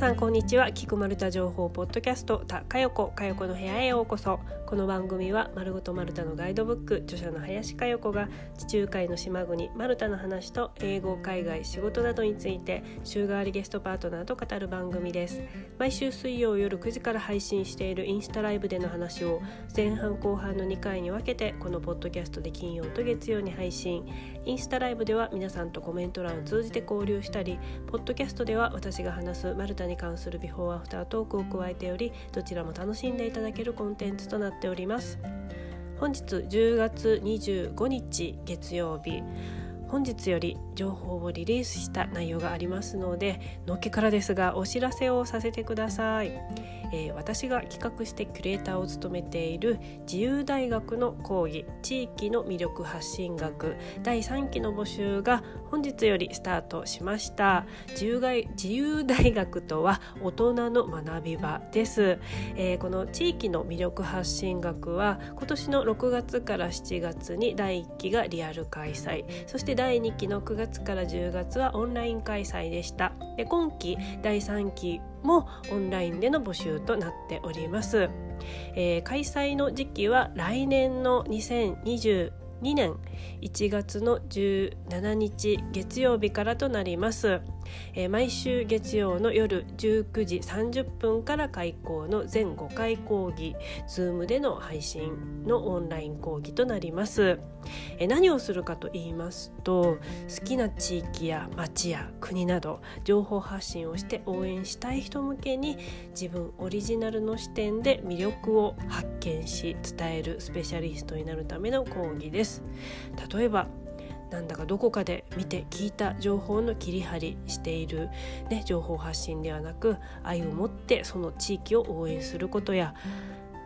さんこんにちは。菊丸太情報ポッドキャストたかよこかよこの部屋へようこそ。この番組は丸ごと丸太のガイドブック著者の林かよこが地中海の島国丸太の話と英語海外仕事などについて週替わりゲストパートナーと語る番組です。毎週水曜夜9時から配信しているインスタライブでの話を前半後半の2回に分けてこのポッドキャストで金曜と月曜に配信。インスタライブでは皆さんとコメント欄を通じて交流したりポッドキャストでは私が話す丸太に関するビフォーアフタートークを加えておりどちらも楽しんでいただけるコンテンツとなっております。本日10月25日月曜日。本日より情報をリリースした内容がありますのでのっけからですがお知らせをさせてください、えー、私が企画してキュレーターを務めている自由大学の講義地域の魅力発信学第3期の募集が本日よりスタートしました。自由自由大学とは大人の学び場です、えー、この地域の魅力発信学は今年の6月から7月に第1期がリアル開催。そして第2期の9月から10月はオンライン開催でした。で今期第3期もオンラインでの募集となっております、えー、開催の時期は来年の2022年1月の17日月曜日からとなります。えー、毎週月曜の夜19時30分から開講の全5回講義 Zoom での配信のオンライン講義となります、えー、何をするかと言いますと好きな地域や町や国など情報発信をして応援したい人向けに自分オリジナルの視点で魅力を発見し伝えるスペシャリストになるための講義です。例えばなんだかどこかで見て聞いた情報の切り張りしている、ね、情報発信ではなく愛を持ってその地域を応援することや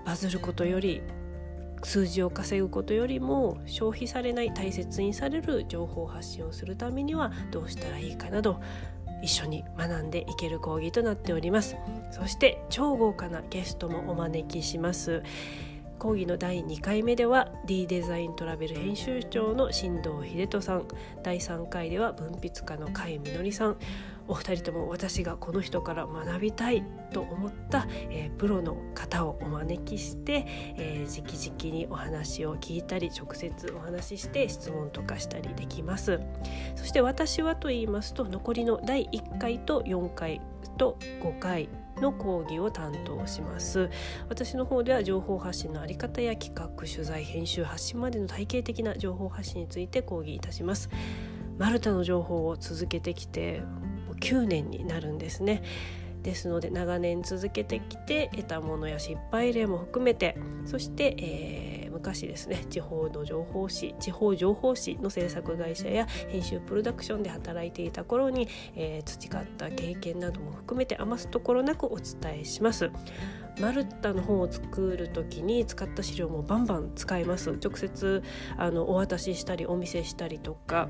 バズることより数字を稼ぐことよりも消費されない大切にされる情報発信をするためにはどうしたらいいかなど一緒に学んでいける講義となっております。そして超豪華なゲストもお招きします。講義の第2回目では D デザイントラベル編集長の新藤秀人さん。第3回では文筆家の甲斐みのりさん。お二人とも私がこの人から学びたいと思った、えー、プロの方をお招きして、えー、直々にお話を聞いたり直接お話しして質問とかしたりできます。そして私はと言いますと残りの第1回と4回と5回の講義を担当します。私の方では情報発信のあり方や企画取材編集発信までの体系的な情報発信について講義いたします。マルタの情報を続けてきて9年になるんですね。ですので長年続けてきて得たものや失敗例も含めてそして、えー、昔ですね。地方の情報誌地方情報誌の制作会社や編集プロダクションで働いていた頃に、えー、培った経験なども含めて余すところなくお伝えします。マルタの本を作る時に使った資料もバンバン使います。直接あのお渡ししたりお見せしたりとか。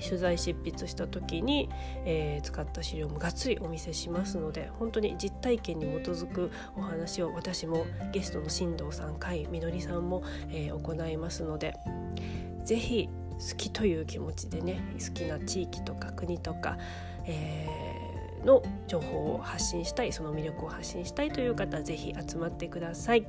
取材執筆した時に、えー、使った資料もがっつりお見せしますので本当に実体験に基づくお話を私もゲストの進藤さん甲斐みのりさんも、えー、行いますので是非好きという気持ちでね好きな地域とか国とか、えーの情報を発信したいその魅力を発信したいという方ぜひ集まってください。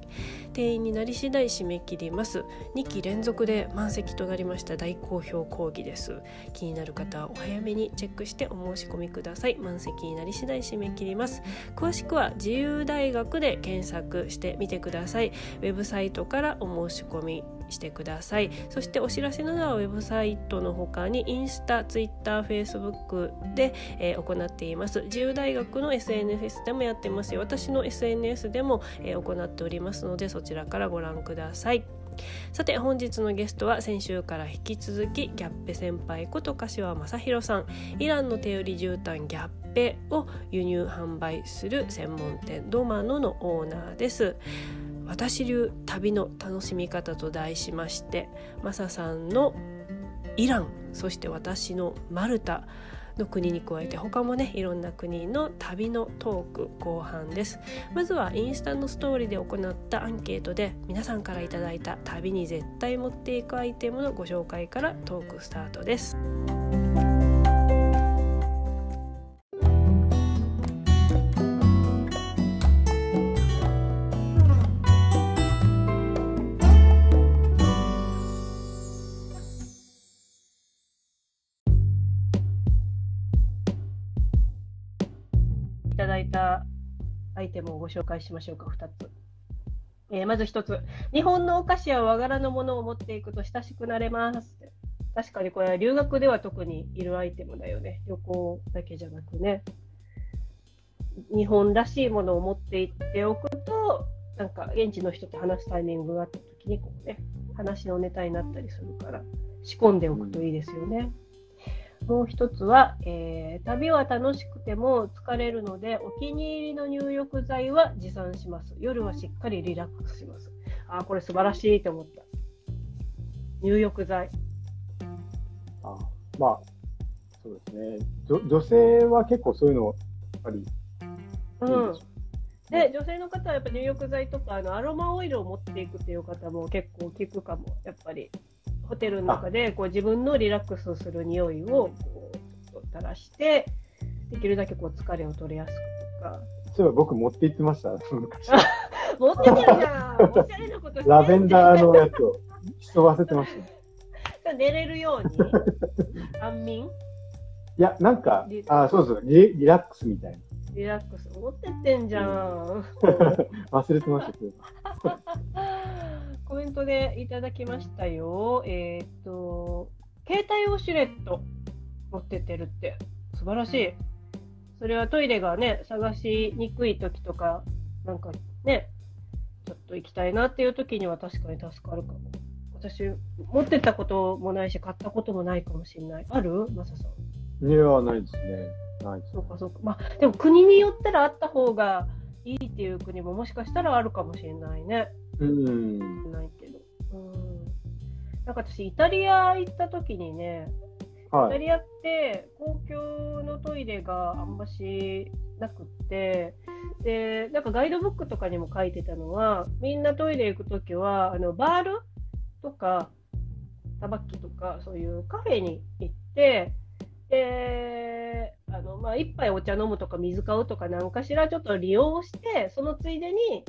定員になり次第締め切ります。2期連続で満席となりました大好評講義です。気になる方はお早めにチェックしてお申し込みください。満席になり次第締め切ります。詳しくは自由大学で検索してみてください。ウェブサイトからお申し込みしてください。そしてお知らせなどはウェブサイトの他にインスタ、ツイッター、フェイスブックで、えー、行っています。自由大学の SNS でもやってますよ。私の SNS でも、えー、行っておりますのでそちらからご覧ください。さて本日のゲストは先週から引き続きギャッペ先輩こと柏正弘さん。イランの手売り絨毯ギャッペを輸入販売する専門店ドマノのオーナーです。私流旅の楽しみ方と題しましてマサさんのイランそして私のマルタの国に加えて他もねいろんな国の旅のトーク後半ですまずはインスタのストーリーで行ったアンケートで皆さんから頂いた旅に絶対持っていくアイテムのご紹介からトークスタートです。ただいたアイテムをご紹介しましょうか、2つ。えー、まず1つ、日本のお菓子や和柄のものを持っていくと親しくなれます。確かにこれは留学では特にいるアイテムだよね。旅行だけじゃなくね。日本らしいものを持っていっておくと、なんか現地の人と話すタイミングがあった時にこうね、話のネタになったりするから仕込んでおくといいですよね。もう一つは、えー、旅は楽しくても疲れるのでお気に入りの入浴剤は持参します。夜はしっかりリラックスします。ああ、これ素晴らしいと思った。入浴剤。あまあ、そうですね。女性は結構そういうの、やっぱりうん。で、女性の方はやっぱ入浴剤とかあのアロマオイルを持っていくっていう方も結構聞くかも、やっぱり。ホテルの中でこう自分のリラックスする匂いをこう垂らして、できるだけこう疲れを取りやすくとか。そういえば僕持って行ってました、昔。持っててるじゃん。おしゃれなことしてラベンダーのやつを人忘れてました。寝れるように 安眠？いや、なんか、あ、そうそうリ、リラックスみたいな。リラックス持ってってんじゃん。忘れてましたけど。ントでいただきましたよ。えー、っと、携帯ウォシュレット持ってってるって素晴らしい。それはトイレがね、探しにくい時とか、なんかね、ちょっと行きたいなっていう時には確かに助かるかも。私、持ってったこともないし、買ったこともないかもしれない。ある？マサさん。いや、ないですね。ない。そうかそうか。まあ、でも国によったらあった方がいいっていう国ももしかしたらあるかもしれないね。うん。ない。なんか私、イタリア行った時にね、はい、イタリアって公共のトイレがあんましなくって、で、なんかガイドブックとかにも書いてたのは、みんなトイレ行く時は、あの、バールとか、タバッキとか、そういうカフェに行って、で、あの、まあ、一杯お茶飲むとか水買うとか何かしらちょっと利用して、そのついでに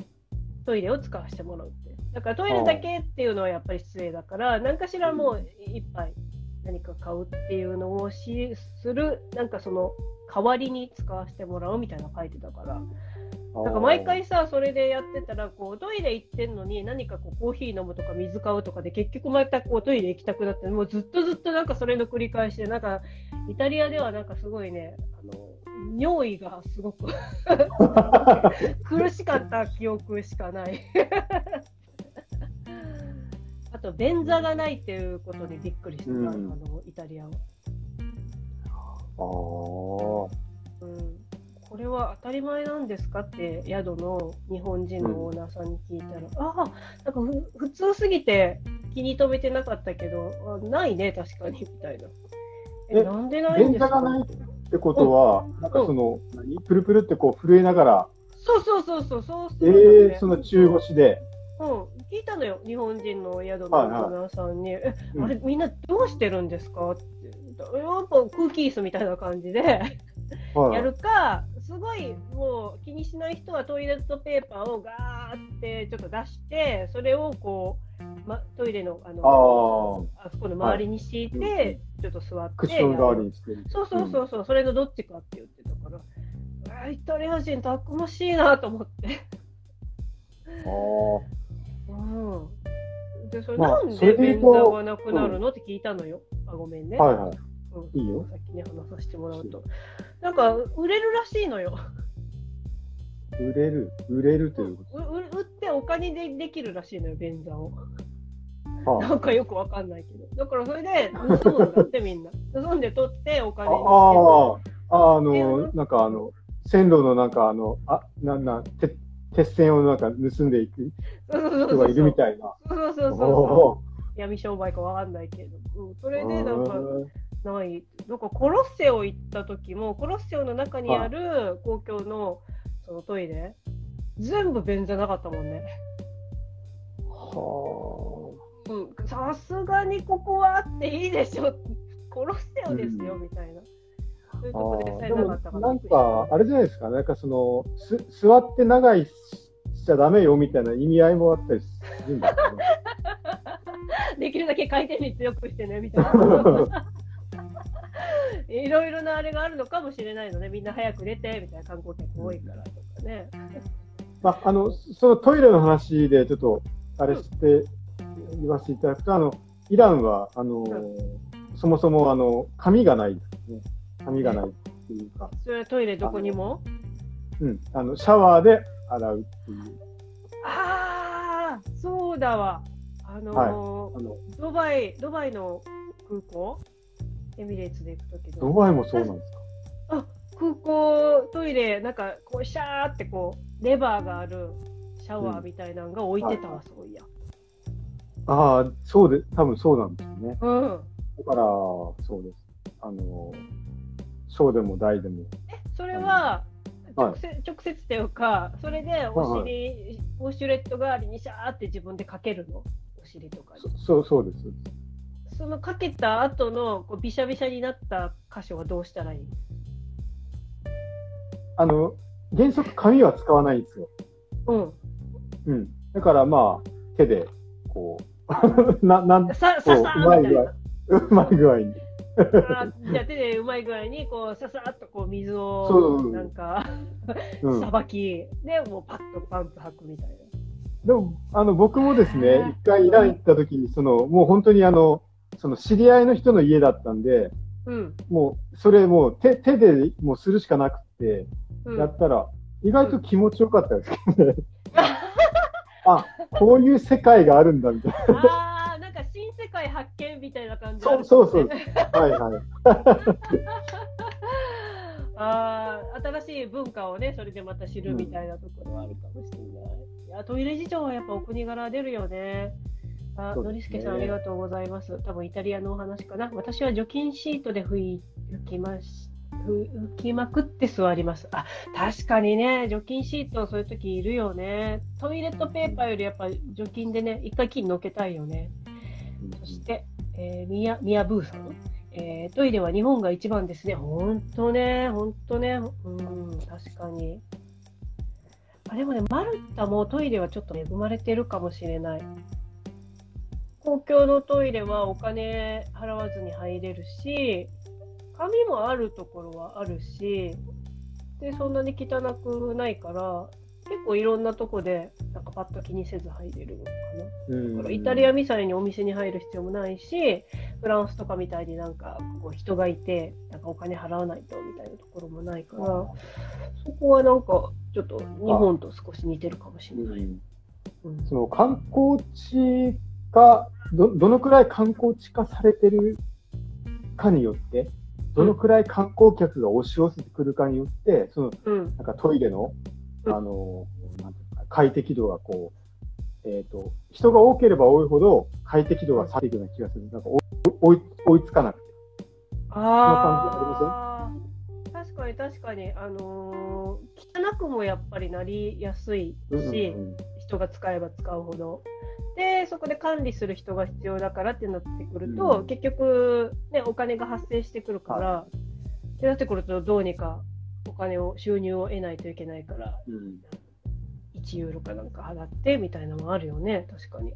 トイレを使わせてもらう。だからトイレだけっていうのはやっぱり失礼だから、何かしらもう一杯何か買うっていうのをしする、なんかその代わりに使わせてもらうみたいなの書いてたから、なんか毎回さ、それでやってたら、こう、トイレ行ってんのに、何かこう、コーヒー飲むとか水買うとかで、結局またこう、トイレ行きたくなって、もうずっとずっとなんかそれの繰り返しで、なんか、イタリアではなんかすごいね、あの、尿意がすごく 苦しかった記憶しかない。あと、便座がないっていうことにびっくりした、うん、あの、イタリアは。ああ。うん。これは当たり前なんですかって宿の日本人のオーナーさんに聞いたら、うん、ああ、なんか普通すぎて気に留めてなかったけど、あないね、確かにみたいな。え、なんでないんですか？がないってことは、なんかその、うん、何？プルプルってこう震えながら、そうそうそうそう、そうする、ね、えー、その中腰で。うん、聞いたのよ、日本人の宿のオーナーさんに、はいはい、え、あれ、みんなどうしてるんですか？って、やっぱ空気椅子みたいな感じで。やるか、すごいもう気にしない人はトイレットペーパーをガーってちょっと出して、それをこう、ま、トイレのあのあそこの周りに敷いて、はい、ちょっと座って。クッション代わりにしてる。そうそうそうそう、うん、それのどっちかって言ってたから、あイタリア人たくましいなと思って。ああ。うん。で、それなんで便座がなくなるの、って聞いたのよ？あ、ごめんね。はいはい。うん、いいよ。先に話させてもらうと。なんか、売れるらしいのよ。売れる売れるということ売ってお金でできるらしいのよ、便座を。はあ、なんかよくわかんないけど。だからそれで盗むんだってみんな。盗んで取ってお金にしてああ、あの、なんかあの、線路のなんかあの、あ、なんなん、鉄鉄線をなんか盗んでいく人がいるみたいな。そうそうそうそう。闇商売かわかんないけど。うん、それでなんか、ない。なんかコロッセオ行った時も、コロッセオの中にある公共のそのトイレ、全部便座なかったもんね。はあ。うん、さすがにここはあっていいでしょ。コロッセオですよ、うん、みたいな。そういうとこでさえなかったかなんか、あれじゃないですか、なんかその、す座って長いしちゃダメよみたいな意味合いもあったりするんだけど、ね、できるだけ回転率よくしてね、みたいな。いろいろなあれがあるのかもしれないので、みんな早く出てみたいな観光客多いからとかね。まあ、あの、そのトイレの話でちょっと、あれして言わせていただくと、あの、イランは、あの、そもそも、あの、紙がないですね。紙がないっていうか。それはトイレどこにも？うん。あの、シャワーで洗うっていう。ああ、そうだわ。あのーはい、あのドバイ、ドバイの空港？エミレーツで行くときドバイもそうなんですか？あ、空港トイレ、なんか、こう、シャーってこう、レバーがあるシャワーみたいなのが置いてたわ、うん、そういや。ああ、そうで、多分そうなんですよね。うん。だから、そうです。あの、小でも大でも。え、それは、直接、はい、直接っていうか、それでお尻、はい、ウォシュレット代わりにシャーって自分でかけるの？お尻とかに。そう、そうです。そのかけた後のこうびしゃびしゃになった箇所はどうしたらいい？あの、原則紙は使わないんですよ。うん。うん。だからまあ、手で、こう、な、なん、さ、ささうまい具合、うまい具合に。あじゃあ手でうまい具合にこうささっとこう水をなんかさばきでもうパッとパンツ履くみたいな。でもあの僕もですね一回イラン行った時にそのもう本当にあのその知り合いの人の家だったんで、うん、もうそれもう手手でもうするしかなくて、やったら意外と気持ちよかったですね。あこういう世界があるんだみたいな。界発見みたいな感じ、ね、そうそうそう。はいはい。ああ、新しい文化をね、それでまた知るみたいなところはあるかもしれない。うん、いや、トイレ事情はやっぱお国柄出るよね。あ、のりすけさんありがとうございます。多分イタリアのお話かな。私は除菌シートで拭い拭きまし拭きまくって座ります。あ、確かにね、除菌シートそういう時いるよね。トイレットペーパーよりやっぱ除菌でね、一回菌のけたいよね。そして、えー、ミヤミヤブーさん、えー、トイレは日本が一番ですね。本当ね、本当ね、うん、確かに。あでもね、マルタもトイレはちょっと恵まれてるかもしれない。公共のトイレはお金払わずに入れるし、紙もあるところはあるし、でそんなに汚くないから、結構いろんなとこでなんかパッと気にせず入れるのかな。だからイタリアみたいにお店に入る必要もないし、フランスとかみたいになんかこう人がいて、なんかお金払わないとみたいなところもないから、そこはなんかちょっと日本と少し似てるかもしれない。うん、その観光地がど、どのくらい観光地化されてるかによって、どのくらい観光客が押し寄せてくるかによって、その、なんかトイレのあの、なんていうか、快適度がこう、えっ、ー、と、人が多ければ多いほど快適度が下がっていくような気がする。なんか追い追いつかなくて。ああ。確かに確かに、あのー、汚くもやっぱりなりやすいし、うんうんうん、人が使えば使うほど。で、そこで管理する人が必要だからってなってくると、うん、結局、ね、お金が発生してくるから、はい、ってなってくると、どうにかお金を収入を得ないといけないから、うん、1ユーロかなんか払ってみたいなのもあるよね確かに。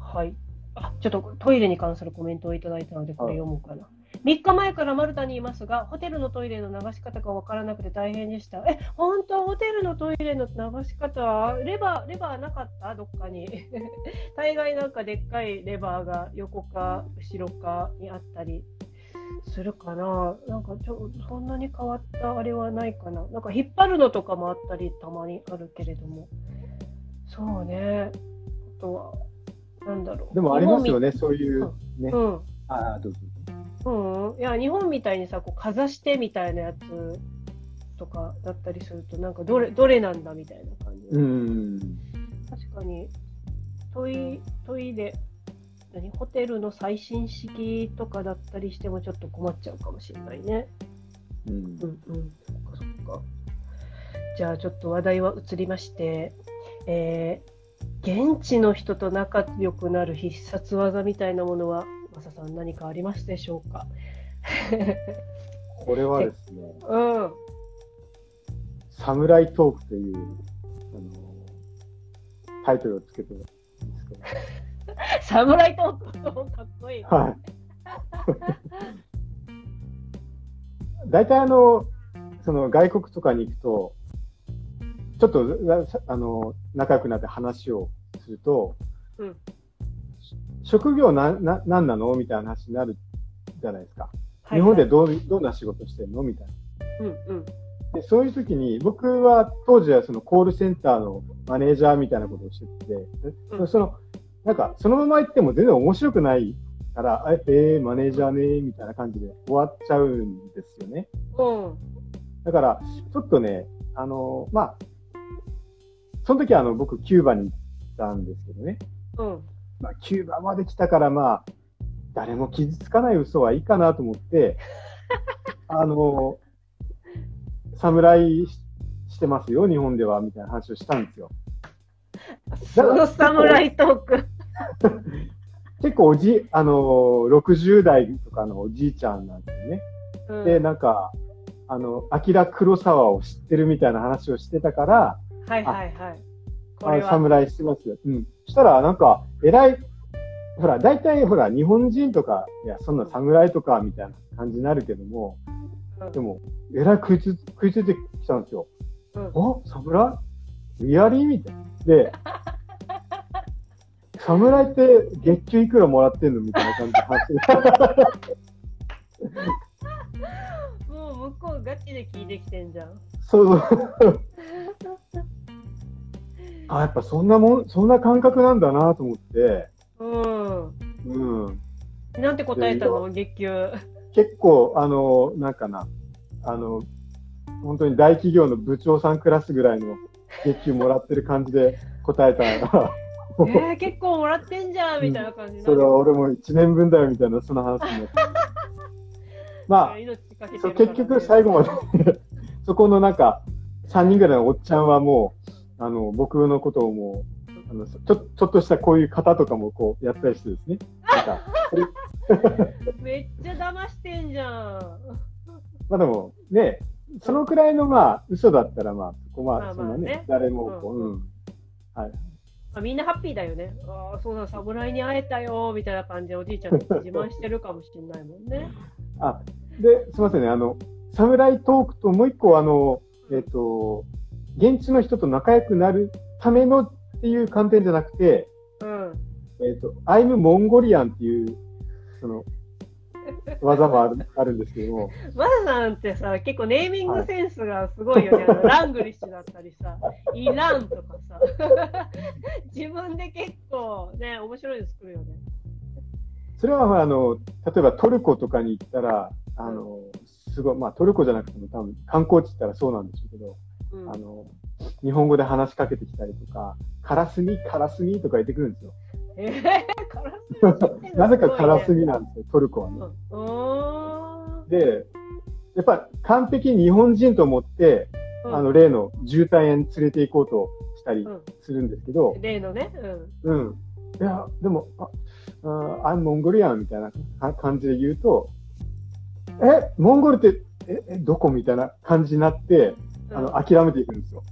はい。あちょっとトイレに関するコメントをいただいたのでこれ読もうかな、3日前からマルタにいますが、ホテルのトイレの流し方が分からなくて大変でした。え、本当、ホテルのトイレの流し方、レバー、レバーなかった？どっかに。大概なんかでっかいレバーが横か後ろかにあったりするかななんかちょそんなに変わったあれはないかな。なんか引っ張るのとかもあったりたまにあるけれども。そうね。あとはなんだろう。でもありますよねそういうね、うん、ああどうぞ。うん、いや日本みたいにさこうかざしてみたいなやつとかだったりするとなんかどれどれなんだみたいな感じ。うん。確かにトイトイレ何ホテルの最新式とかだったりしてもちょっと困っちゃうかもしれないね。うん、うんうんそっかそっか。じゃあちょっと話題は移りまして、えー、現地の人と仲良くなる必殺技みたいなものはマサさん何かありますでしょうか？これはですね、うん、サムライトークというあのタイトルをつけてるんですけど。サムライトークかっこいい。はい。大体あの、その外国とかに行くと、ちょっとあの仲良くなって話をすると、うん職業なな何なの？みたいな話になるじゃないですか。はい日本でどうどんな仕事してるの？みたいな。うんうんでそういう時に、僕は当時はそのコールセンターのマネージャーみたいなことをしてて、うんその、なんか、そのまま言っても全然面白くないから、あえー、マネージャーね、みたいな感じで終わっちゃうんですよね。うんだから、ちょっとね、あの、まあ、その時はあの、僕、キューバに行ったんですけどね。うんまあ、キューバまで来たから、まあ、誰も傷つかない嘘はいいかなと思って、あの、侍ししてますよ、日本では、みたいな話をしたんですよ。その侍トーク。結構おじ、あの、60代とかのおじいちゃんなんですよね。うんで、なんか、あの、アキラ黒沢を知ってるみたいな話をしてたから、はいはいはい。こあれは。侍してますよ。うん。したら、なんか、偉い、ほら、大体、ほら、日本人とか、いや、そんな侍とか、みたいな感じになるけども、うんでも、えらい食いつ、食いついてきたんですよ。うんあ侍リアリーみたいな。で、侍って月給いくらもらってんのみたいな感じで話もう向こうガチで聞いてきてんじゃん。そうそう。あ、やっぱそんなもん、そんな感覚なんだなと思って、うん。うん。なんて答えたの？月給。結構、あの、なんかな、あの、本当に大企業の部長さんクラスぐらいの月給もらってる感じで答えたら、えー、結構もらってんじゃんみたいな感じになるそれは俺も1年分だよみたいな、その話になって。まあ、そう結局最後まで そこのなんか、3人ぐらいのおっちゃんはもう、あの、僕のことをもう、あのちょちょっとしたこういう型とかもこうやったりしてですね。めっちゃ騙してんじゃん。まあでも、ね、そのくらいのまあ、嘘だったらまあ、そこまあは、そんなね、誰もこう、うんうん。はい。まあ、みんなハッピーだよね。ああ、そうだ、侍に会えたよみたいな感じでおじいちゃんに自慢してるかもしれないもんね。あ、で、すみませんね、あの、サムライトークともう一個、あの、えっ、と、現地の人と仲良くなるためのっていう観点じゃなくて、うん。えっ、と、アイムモンゴリアンっていう、その、技もあるあるんですけども、マナさんってさ、結構ネーミングセンスがすごいよね。あのラングリッシュだったりさ、イランとかさ。自分で結構ね、面白いの作るよね。それはまああの、例えばトルコとかに行ったら、あの、すごい、まあトルコじゃなくても多分観光地行ったらそうなんでしょうけど、うんあの、日本語で話しかけてきたりとか、カラスミ、カラスミとか言ってくるんですよ。え なぜかカラスミなんですよ、トルコはね。で、やっぱ完璧に日本人と思って、うん。あの、例の渋滞園連れて行こうとしたりうん。するんですけど、例のね、うん。うん。いや、でも、あ、あ、I'm Mongolian みたいなか感じで言うと、え、モンゴルって、え、えどこみたいな感じになって、あの、うん諦めていくんですよ。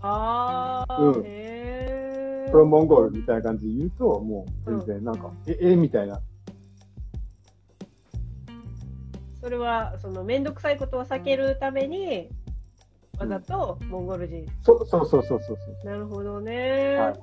あー、うん。へー from モンゴルみたいな感じで言うと、もう全然なんか、え、え、みたいな。それは、その、めんどくさいことを避けるために、わざとモンゴル人。そうそうそうそうそうそう。なるほどね。はいはい。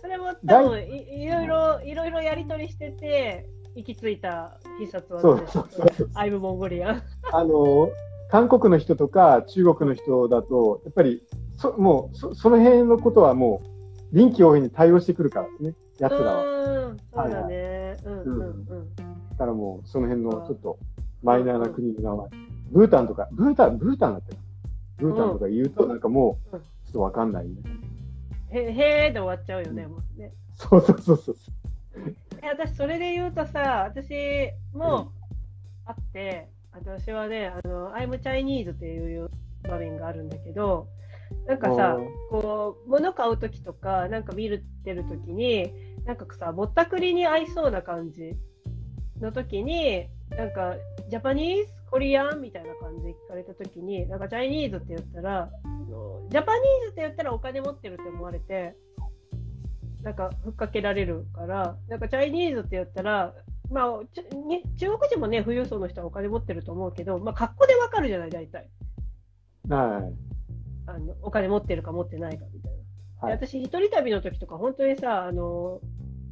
それも多分いいろいろいろいろやり取りしてて行き着いた必殺技です。そうそうそうアイムモンゴリアン。あの、韓国の人とか中国の人だと、やっぱり、そもうそ、その辺のことはもう、臨機応変に対応してくるからですね、奴らは。うん、そうだね。うんうんうん。だからもう、その辺のちょっとマイナーな国の名前。ブータンとか、ブータン、ブータンだったかなブータンとか言うと、なんかもう、ちょうんっとわかんないみたいな。へへーで終わっちゃうよね、もうね。そうそうそうそう。え私、それで言うとさ、私もあって、私はね、あの、I'm Chinese っていう場面があるんだけど、なんかさこう、物買うときとか、なんか見るってるときに、なんかさ、ぼったくりに合いそうな感じのときに、なんか、ジャパニーズ？コリアン？みたいな感じで聞かれたときに、なんか、チャイニーズって言ったら、ジャパニーズって言ったらお金持ってるって思われて、なんか、ふっかけられるから、なんか、チャイニーズって言ったら、まあ、ちね、中国人もね、富裕層の人はお金持ってると思うけど、まあ、格好でわかるじゃない、大体。はい。あのお金持ってるか持ってないかみたいな。はい。で私、一人旅の時とか、本当にさ、あの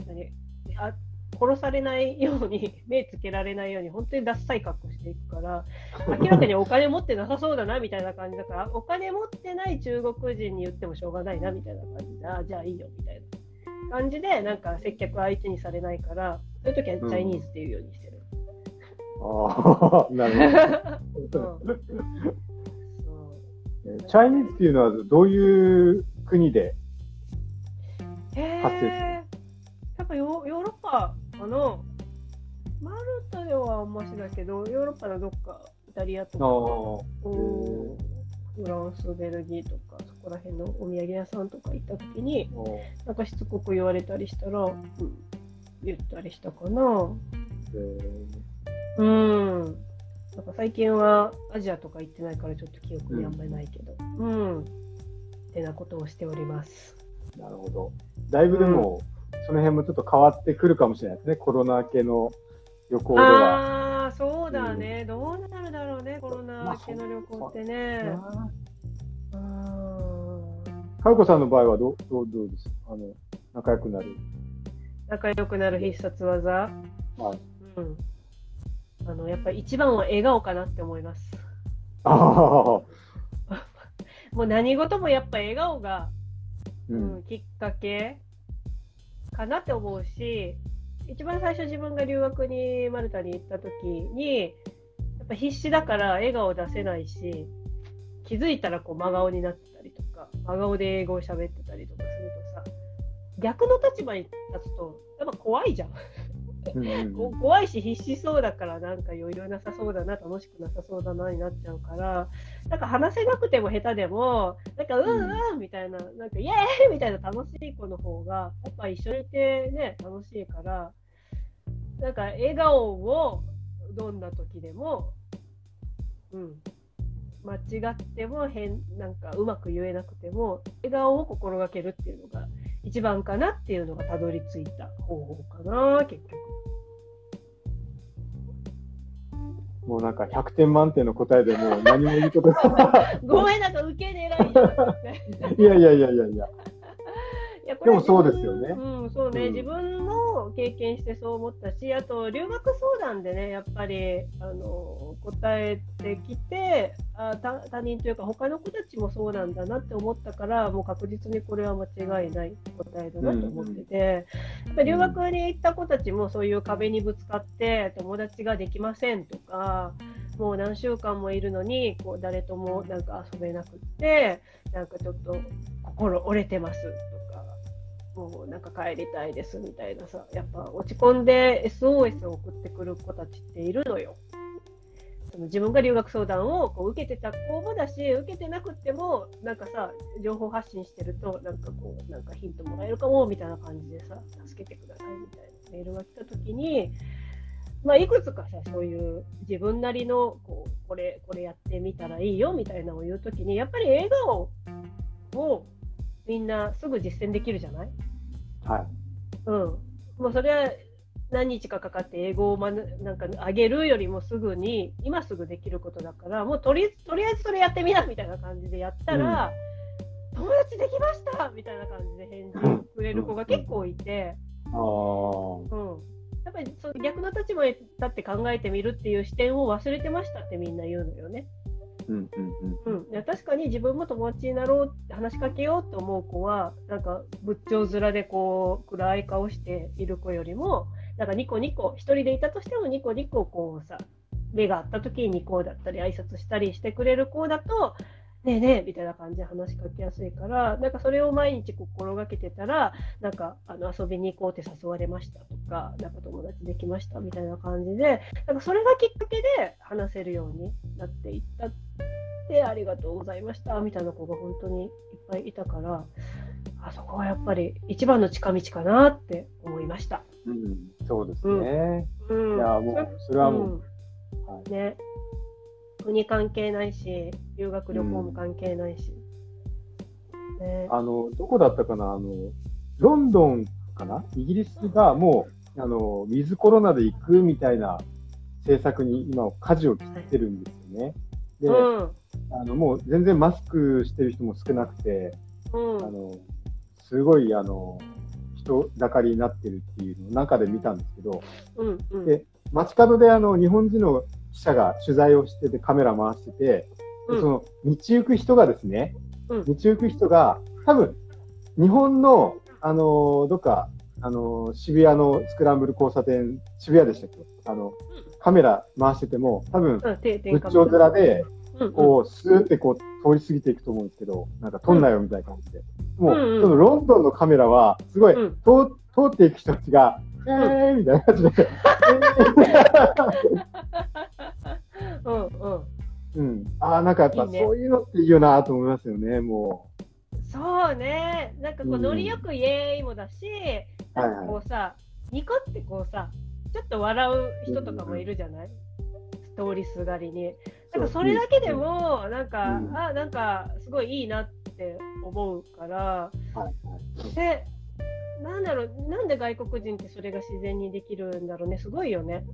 何あ殺されないように、目つけられないように、本当にダッサい格好していくから、明らかにお金持ってなさそうだなみたいな感じだから、お金持ってない中国人に言ってもしょうがないなみたいな感じで、あじゃあいいよみたいな感じで、なんか接客相手にされないから、そういう時はチャイニーズっていうようにしてる。ああ、なるほど。うんチャイニーズっていうのはどういう国でへ発生するえ。やっぱヨヨーロッパかな。マルタではあんましだけど、ヨーロッパのどっか、イタリアとか、フランス、ベルギーとか、そこら辺のお土産屋さんとか行った時に、あ。なんかしつこく言われたりしたら、うん、言ったりしたかな。えうん。なんか最近はアジアとか行ってないからちょっと記憶にあんまりないけど、うん。ってなことをしております。ーなるほど。だいぶでも、その辺もちょっと変わってくるかもしれないですね。コロナ明けの旅行では。ああ、そうだね、どうなるだろうね、コロナ明けの旅行ってね。うんかよこさんの場合はどうどうどうです？あの仲良くなる。仲良くなる必殺技、はい、うん、あのやっぱり一番は笑顔かなって思います。ああ、もう何事もやっぱ笑顔が、ううんん。きっかけかなって思うし、一番最初自分が留学にマルタに行った時に、やっぱ必死だから笑顔出せないし、気づいたらこう真顔になってたりとか、真顔で英語を喋ってたりとかするとさ、逆の立場に立つと、やっぱ怖いじゃん。うん 怖いし必死そうだからなんか余裕なさそうだな楽しくなさそうだなになっちゃうからなんか話せなくても下手でもなんかうんうんみたいななんかイエーイみたいな楽しい子の方がやっぱ一緒にいてね楽しいからなんか笑顔をどんな時でもうん。間違っても変なんかうまく言えなくても笑顔を心がけるっていうのが一番かなっていうのがたどり着いた方法かな結局。もうなんか100点満点の答えでもう何も言うことが。ごめん、なんか受け狙いじゃん。いやいやいやいやいや。でもそうですよね。うん、そうね、うん。自分も経験してそう思ったし、あと留学相談でね、やっぱりあの答えてきてあ他、他人というか、他の子たちもそうなんだなって思ったから、もう確実にこれは間違いない答えだなと思ってて、やっぱり留学に行った子たちもそういう壁にぶつかって、友達ができませんとか、もう何週間もいるのにこう誰ともなんか遊べなくってなんかちょっと心折れてますとかもうなんか帰りたいですみたいなさやっぱ落ち込んで SOS を送ってくる子たちっているのよ。その自分が留学相談をこう受けてた子もだし受けてなくてもなんかさ情報発信してるとなんかこうなんかヒントもらえるかもみたいな感じでさ助けてくださいみたいなメールが来た時にまあ、いくつかさ、そういう自分なりのこうこれ、これやってみたらいいよみたいなのを言うときに、やっぱり笑顔をみんなすぐ実践できるじゃない？はい。うん。もうそれは何日かかかって英語をまぬなんか上げるよりもすぐに、今すぐできることだから、もうとりとりあえずそれやってみなみたいな感じでやったら、友達できましたみたいな感じで返事をくれる子が結構いて。ああ。うん、やっぱりそう逆の立場に立って考えてみるっていう視点を忘れてましたってみんな言うのよね。うんうんうん。確かに自分も友達になろうって話しかけようと思う子はなんか仏頂面でこう暗い顔している子よりもなんかニコニコ1人でいたとしてもニコニコこうさ目が合った時にニコだったり挨拶したりしてくれる子だとねえねえみたいな感じで話しかけやすいからなんかそれを毎日心がけてたらなんかあの遊びに行こうって誘われましたとかなんか友達できましたみたいな感じでなんかそれがきっかけで話せるようになっていったでありがとうございましたみたいな子が本当にいっぱいいたからあそこはやっぱり一番の近道かなって思いました。うん、そうですね。うん、いや、もう、それはもう、うん。はい。ね国関係ないし留学旅行も関係ないし、ね、あの、どこだったかな、あの、ロンドンかな？イギリスがもう、あの、ウィズコロナで行くみたいな政策に今、舵を切ってるんですよね。で、うん。あのもう全然マスクしてる人も少なくて、うん。あのすごいあの人だかりになってるっていうのを中で見たんですけど、うんうん。で街角であの日本人の記者が取材をしててカメラ回してて、でうん。その道行く人がですね、うん。道行く人が多分日本のあのどっかあの渋谷のスクランブル交差点渋谷でしたっけ？あのカメラ回してても多分仏頂面でこうスーってこう通り過ぎていくと思うんですけどなんか撮んなよみたいな感じで、もう、そのロンドンのカメラはすごい、通っていく人たちが、えーみたいな感じで、うんうん。うん、ああ、なんかやっぱそういうのっていいよなと思いますよね、もそうね。なんかこううんノリよくイエーイもだし、なんかはいこうさ、ニコってこうさちょっと笑う人とかもいるじゃない、通りすがりに。う。なんかそれだけでもなんか、うん。あなんかすごいいいなって思うから。はいはい。でなんだろうなんで外国人ってそれが自然にできるんだろうねすごいよね。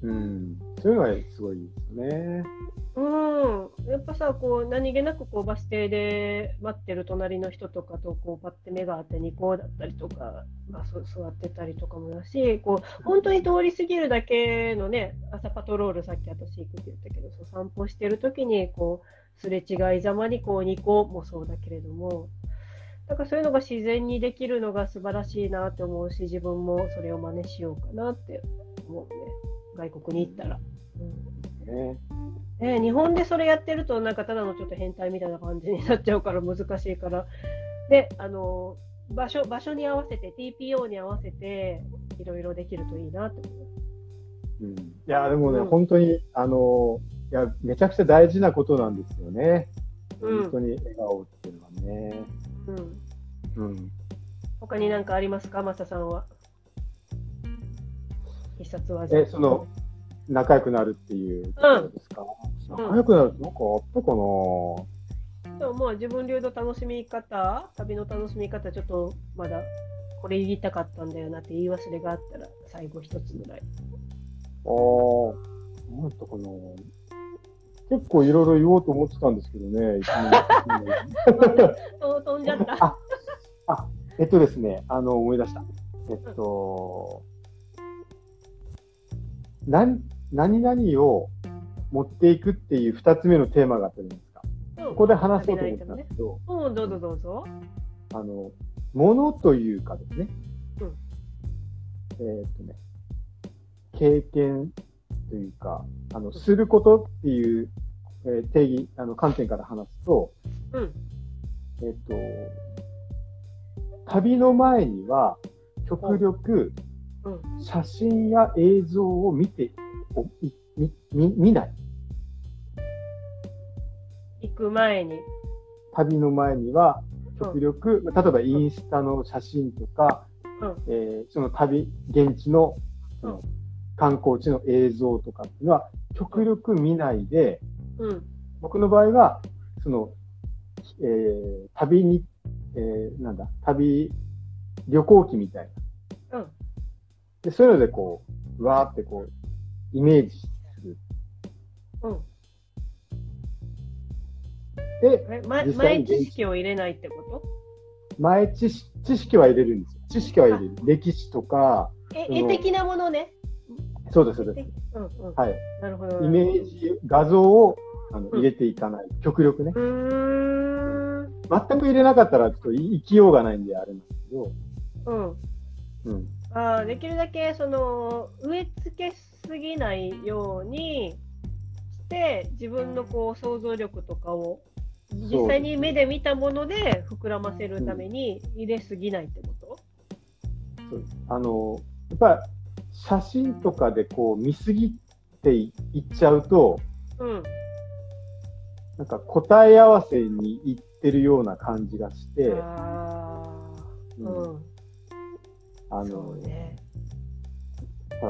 うん、そういうのがすごいですよね。うん、やっぱさこう何気なくこうバス停で待ってる隣の人とかとこうパッて目が合ってニコだったりとか、まあ、そ座ってたりとかもだしこう本当に通り過ぎるだけのね朝パトロールさっき私行くって言ったけどそう散歩してる時にこうすれ違いざまにこうニコもそうだけれどもなんかそういうのが自然にできるのが素晴らしいなって思うし自分もそれを真似しようかなって思うね。外国に行ったら。うん。ねね、日本でそれやってるとなんかただのちょっと変態みたいな感じになっちゃうから難しいから。であの場所場所に合わせて TPO に合わせていろいろできるといいなって思う。ん、いや、でもね、うん。本当に、あの、いや、めちゃくちゃ大事なことなんですよね。うん。本当に笑顔っていうのはね。う、うん、うん。他に何かありますかマサさんは？必殺技。え、その、仲良くなるっていうですか、仲良くなるなんかあったかな、そうもう自分流の楽しみ方旅の楽しみ方ちょっとまだこれ言いたかったんだよなって言い忘れがあったら最後一つぐらい。ああ、なんだったかな？結構いろいろ言おうと思ってたんですけどね、飛んじゃったあえっとですね、あの、思い出した。えっと、なん何々を持っていくっていう二つ目のテーマがあったじゃないですか。ここで話そうと思ってたんですけど、うん、どうぞどうぞ。あの、ものというかですね、うんえーっとね、経験というか、あの、することっていう、えー定義、あの、観点から話すと、うん。えっと、旅の前には、極力、うん。写真や映像を見ておいみみ見ない。行く前に。旅の前には、極力、まあ例えばインスタの写真とか、うん。えーその旅、現地のそのうん観光地の映像とかっていうのは、極力見ないで、うん。僕の場合は、その、えー旅に、えーなんだ、旅、旅行記みたいな。うん。で、そういうのでこう、わーってこう、イメージする。うん。で、前知識を入れないってこ前知識、知識は入れるんですよ。知識は入れる。歴史とか、とえ、絵的なものね。そうです、そうです。うんうん。はい。なるほど。イメージ、画像をあのうん入れていかない。極力ね。全く入れなかったら、ちょっと生きようがないんであれですけど、うん。うん。あーできるだけその植え付けすぎないようにして自分のこう想像力とかを実際に目で見たもので膨らませるために入れすぎないってこそうあの、やっぱ写真とかでこう見すぎていっちゃうと、とうん。なんか答え合わせにいってるような感じがして、あうあ、うんん。あそのう、ね。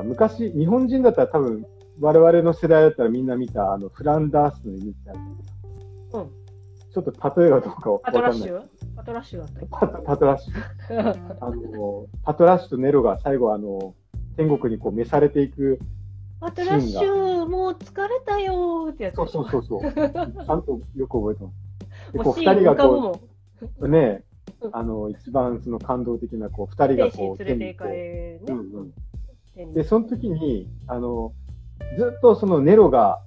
昔、日本人だったら多分、我々の世代だったらみんな見た、あの、フランダースの犬ってあるじゃないですかうん。ちょっと例えがどうかわパかんない。トラッシュパトラッシュだったっパトラッシュ。け あの、パトラッシュとネロが最後あの、天国にこう召されていくパトラッシュ、もう疲れたよーってやつ。そうそうそうそう。ちゃんとよく覚えてます。で、こう、二人がこん。う、ねうん、あの、一番その感動的な、こう、二人が精こう、神連れて行か手にこれ、ね。う、うんうん。で、その時に、あの、ずっとそのネロが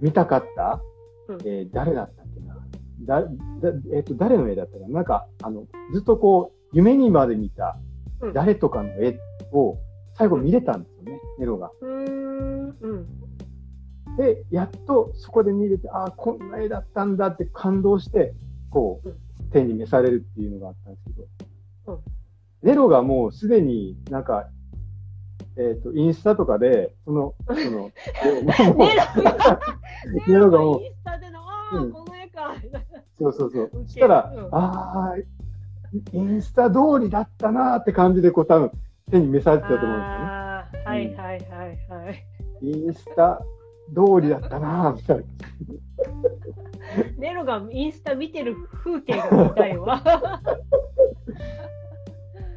見たかった、うんえー誰だったっけな？だ、だえっ、と、誰の絵だったかな？なんか、あの、ずっとこう、夢にまで見たうん誰とかの絵を最後見れたんですよね、ネロが。うーん。うん。で、やっとそこで見れて、ああ、こんな絵だったんだって感動して、こううん、天に召されるっていうのがあったんですけど、うんネロがもうすでになんか、えっ、と、インスタとかで、その、その、ネロが、もうインスタでの、ああ、うんこの絵か。そうそうそう。そしたら、うんああ、インスタ通りだったなーって感じで、こう多分、手に召されてたと思うんですよね。はいはいはいはい。インスタ通りだったなーみたいな。ネロがインスタ見てる風景が見たいわ。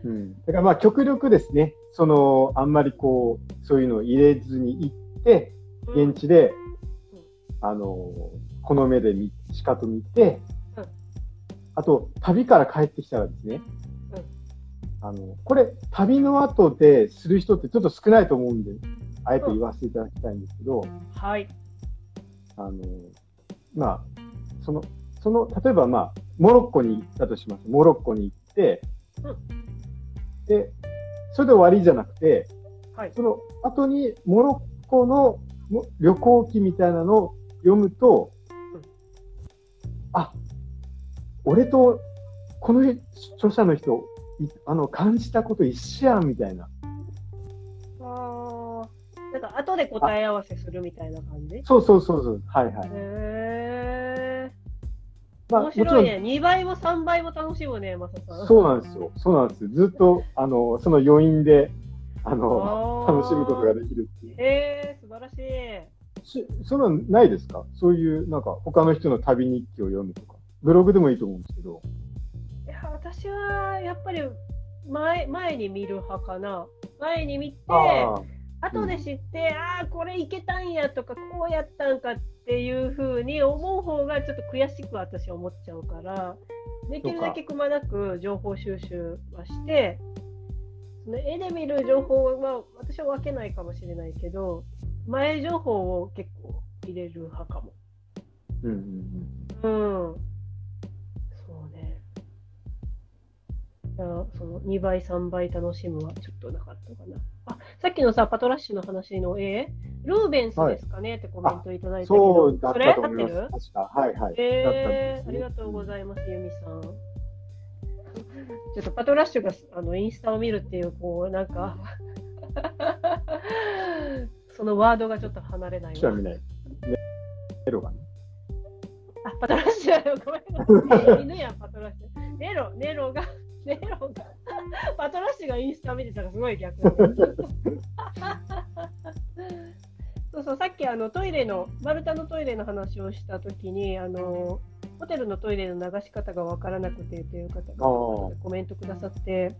うん。だからまあ極力ですね、その、あんまりこう、そういうのを入れずに行って、現地で、あの、この目で見、しかと見てうん、あと、旅から帰ってきたらですね、あの、これ、旅の後でする人ってちょっと少ないと思うんで、あえて言わせていただきたいんですけど、はい。あの、まあ、その、その、例えばまあ、モロッコに行ったとします。モロッコに行って、で、それで終わりじゃなくて、はい。その後にモロッコのも旅行記みたいなのを読むと、うんあ、俺とこの著者の人、いあの、感じたこと一緒やんみたいな。ああ、なんか後で答え合わせするみたいな感じ？そうそうそうそう。はいはい。へえ。まあ、面白いね。2倍も3倍も楽しむね、マサさん。そうなんですよ。そうなんですよ。ずっと、あの、その余韻で、あの、楽しむことができるっていう。へえ、素晴らしい。しそんなのないですか？そういう、なんか、他の人の旅日記を読むとか。ブログでもいいと思うんですけど。私はやっぱり前前に見る派かな。前に見て、あ後で知って、ああ、これいけたんやとか、こうやったんかっていうふうに思う方がちょっと悔しく私は思っちゃうから、できるだけくまなく情報収集はして、その絵で見る情報は私は分けないかもしれないけど、前情報を結構入れる派かも。うんうんうん。その2倍、3倍楽しむはちょっとなかったかな。あ、さっきのさ、パトラッシュの話の絵、ルーベンスですかね、ってコメントいただいたけど、そうだったと思います。確か。はいはい。えー、ねありがとうございます、ユミさん。ちょっとパトラッシュがあのインスタを見るっていう、こう、なんか、そのワードがちょっと離れない見ない。ねネロがね。あ、パトラッシュ、ごめん。犬やん、パトラッシュ。ネロ、ネロが、ネロが、パトラッシュがインスタ見てたらすごい逆。そうそう、さっきあのトイレの、マルタのトイレの話をしたときに、あの、ホテルのトイレの流し方がわからなくてという方がコメントくださって、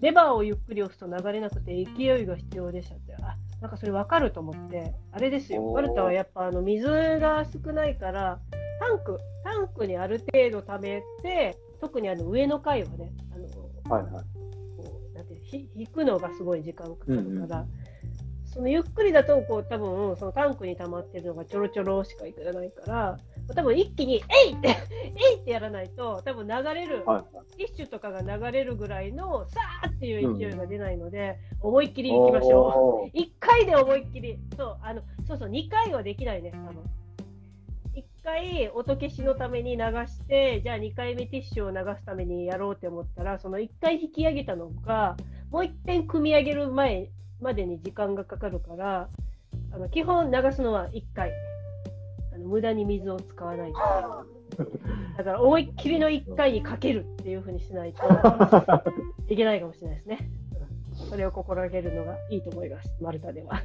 レバーをゆっくり押すと流れなくて勢いが必要でしたって。あなんかそれわかると思って、あれですよ、マルタはやっぱあの水が少ないから、タンク、タンクにある程度溜めて、特にあの上の階はね、あのはいはい。こうなんて引くのがすごい時間かかるから、うんうんそのゆっくりだとこう多分そのタンクに溜まってるのがちょろちょろしかいかないから、多分一気に「えい!」って「えい!」ってやらないと多分流れる、はいはい。ティッシュとかが流れるぐらいのさーっていう勢いが出ないので、思いっきり行きましょう。おー1回で思いっきり、そう、あの、そうそう、2回はできないね、多分。1回音消しのために流して、じゃあ2回目ティッシュを流すためにやろうって思ったら、その1回引き上げたのが、もう1遍組み上げる前までに時間がかかるから、あの基本流すのは1回。あの無駄に水を使わない。だから思いっきりの1回にかけるっていうふうにしないと いけないかもしれないですね。うんそれを心がけるのがいいと思います、マルタでは。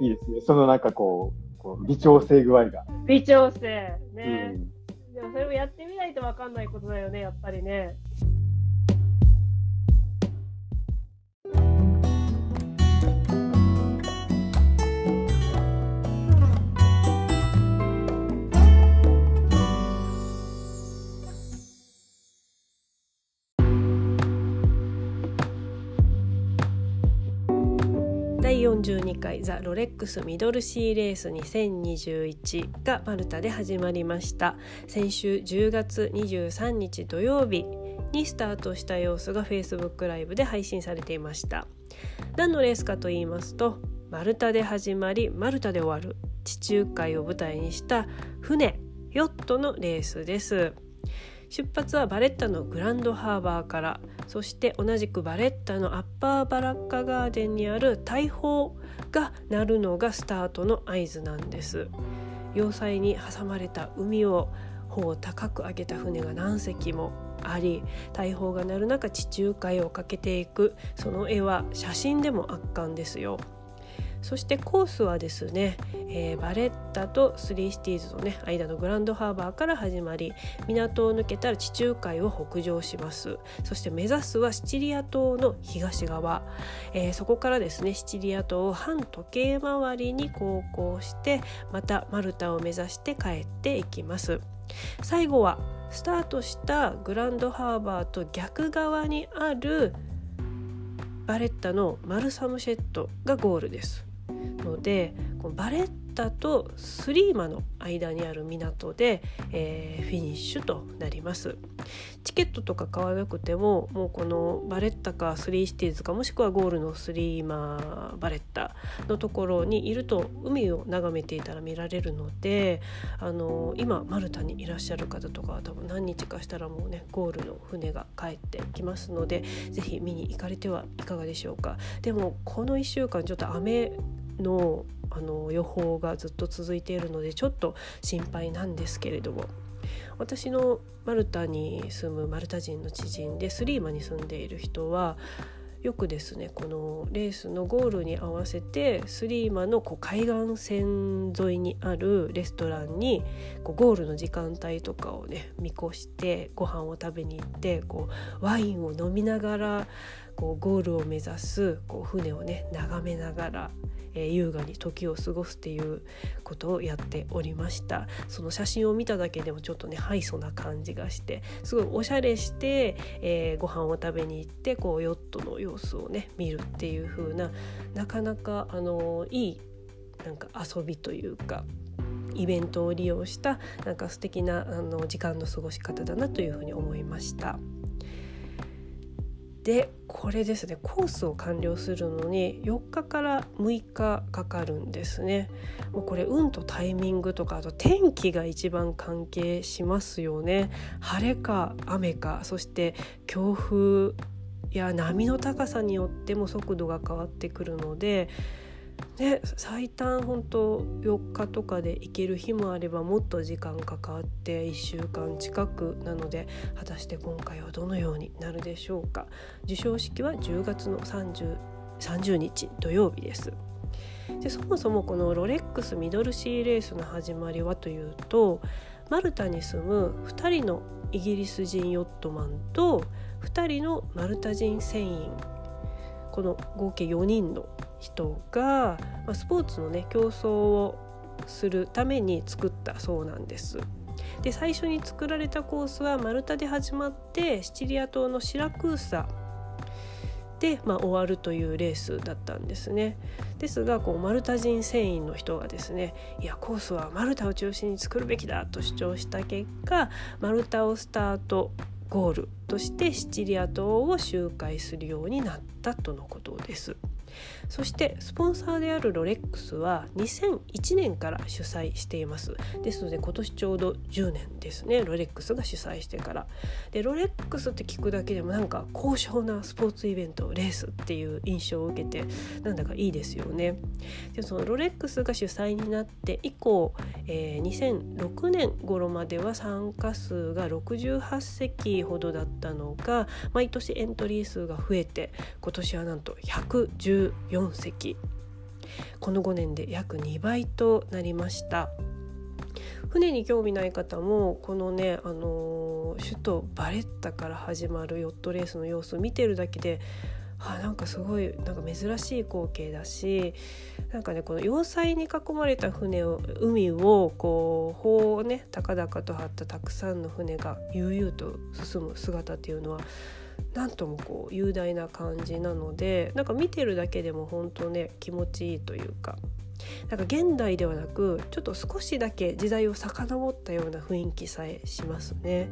いいですね。そのなんかこう、こう微調整具合が。微調整。うね、ん。でもそれをやってみないと分かんないことだよね、やっぱりね。42回ザ・ロレックスミドルシーレース2021がマルタで始まりました。先週10月23日土曜日にスタートした様子が Facebook ライブで配信されていました。何のレースかと言いますとマルタで始まりマルタで終わる地中海を舞台にした船ヨットのレースです。出発はバレッタのグランドハーバーからそして同じくバレッタのアッパーバラッカガーデンにある大砲が鳴るのがスタートの合図なんです。要塞に挟まれた海を帆を高く上げた船が何隻もあり大砲が鳴る中地中海を駆けていく。その絵は写真でも圧巻ですよ。そしてコースはですね、えー、バレッタとスリーシティーズのね間のグランドハーバーから始まり港を抜けたら地中海を北上します。そして目指すはシチリア島の東側、えー、そこからですねシチリア島を反時計回りに航行してまたマルタを目指して帰っていきます。最後はスタートしたグランドハーバーと逆側にあるバレッタのマルサムシェットがゴールです。のでこのバレッタとスリーマの間にある港で、えー、フィニッシュとなります。チケットとか買わなくてももうこのバレッタかスリーシティーズかもしくはゴールのスリーマバレッタのところにいると海を眺めていたら見られるのであの今マルタにいらっしゃる方とかは多分何日かしたらもうねゴールの船が帰ってきますので是非見に行かれてはいかがでしょうか。でもこの1週間ちょっと雨のあの予報がずっと続いているのでちょっと心配なんですけれども。私のマルタに住むマルタ人の知人でスリーマに住んでいる人はよくですねこのレースのゴールに合わせてスリーマのこう海岸線沿いにあるレストランにこうゴールの時間帯とかをね見越してご飯を食べに行ってこうワインを飲みながらこうゴールを目指すこう船をね眺めながらえー、優雅に時を過ごすっていうことをやっておりましたその写真を見ただけでもちょっとねハイソな感じがしてすごいおしゃれして、えー、ご飯を食べに行ってこうヨットの様子をね見るっていう風ななかなかあのいいなんか遊びというかイベントを利用したなんか素敵なあな時間の過ごし方だなというふうに思いました。でこれですね。コースを完了するのに4日から6日かかるんですね。もうこれ運とタイミングとかあと天気が一番関係しますよね。晴れか雨かそして強風や波の高さによっても速度が変わってくるのでで最短本当4日とかで行ける日もあればもっと時間かかって1週間近くなので果たして今回はどのようになるでしょうか。授賞式は10月の 30, 30日土曜日です。でそもそもこのロレックスミドルシーレースの始まりはというとマルタに住む2人のイギリス人ヨットマンと2人のマルタ人船員この合計4人の人が、ま、スポーツのね競争をするために作ったそうなんです。で最初に作られたコースはマルタで始まってシチリア島のシラクーサで、まあ、終わるというレースだったんですね。ですがこうマルタ人船員の人がですねいやコースはマルタを中心に作るべきだと主張した結果マルタをスタートゴールとしてシチリア島を周回するようになったとのことです。そしてスポンサーであるロレックスは2001年から主催しています。ですので今年ちょうど10年ですね。ロレックスが主催してから。でロレックスって聞くだけでもなんか高尚なスポーツイベントレースっていう印象を受けてなんだかいいですよね。でそのロレックスが主催になって以降、えー、2006年頃までは参加数が68席ほどだったのが毎年エントリー数が増えて今年はなんと110 14隻この5年で約2倍となりました。船に興味ない方もこのね、あのー、首都バレッタから始まるヨットレースの様子を見てるだけであなんかすごいなんか珍しい光景だしなんかねこの要塞に囲まれた船を海をこう砲をね高々と張ったたくさんの船が悠々と進む姿っていうのはなんともこう雄大な感じなのでなんか見てるだけでも本当ね気持ちいいというかなんか現代ではなくちょっと少しだけ時代を遡ったような雰囲気さえしますね。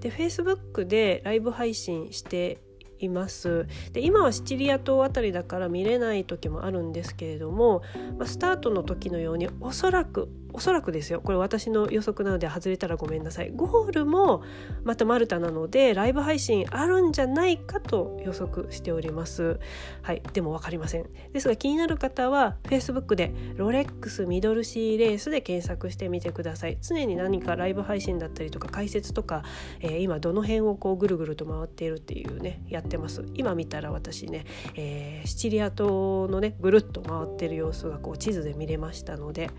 で Facebook でライブ配信しています。で今はシチリア島辺りだから見れない時もあるんですけれども、まあ、スタートの時のようにおそらくおそらくですよ。これ私の予測なので外れたらごめんなさい。ゴールもまたマルタなのでライブ配信あるんじゃないかと予測しております。はい。でも分かりません。ですが気になる方は Facebook でロレックスミドルシーレースで検索してみてください。常に何かライブ配信だったりとか解説とか、えー、今どの辺をこうぐるぐると回っているっていうねやってます。今見たら私ね、えー、シチリア島のねぐるっと回ってる様子がこう地図で見れましたので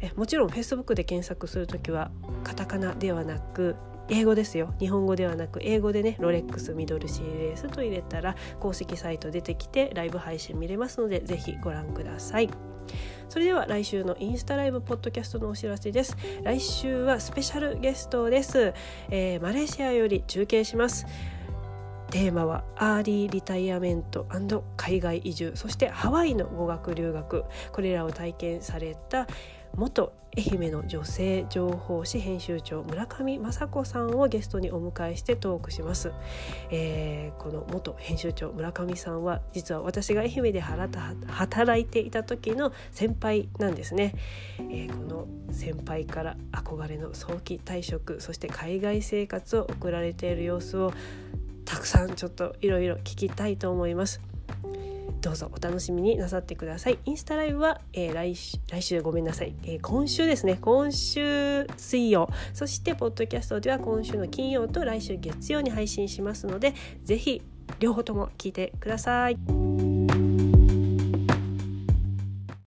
えもちろん Facebook で検索する時はカタカナではなく英語ですよ。日本語ではなく英語でねロレックスミドルシーレースと入れたら公式サイト出てきてライブ配信見れますのでぜひご覧ください。それでは来週のインスタライブポッドキャストのお知らせです。来週はスペシャルゲストです、えー、マレーシアより中継します。テーマはアーリーリタイアメント海外移住。そしてハワイの語学留学。これらを体験された元愛媛の女性情報誌編集長村上雅子さんをゲストにお迎えしてトークします、えー、この元編集長村上さんは実は私が愛媛で働いていた時の先輩なんですね、えー、この先輩から憧れの早期退職そして海外生活を送られている様子をたくさんちょっといろいろ聞きたいと思います。どうぞお楽しみになさってください。インスタライブは、えー、来週来週ごめんなさい、えー、今週ですね。今週水曜。そしてポッドキャストでは今週の金曜と来週月曜に配信しますので是非両方とも聞いてください。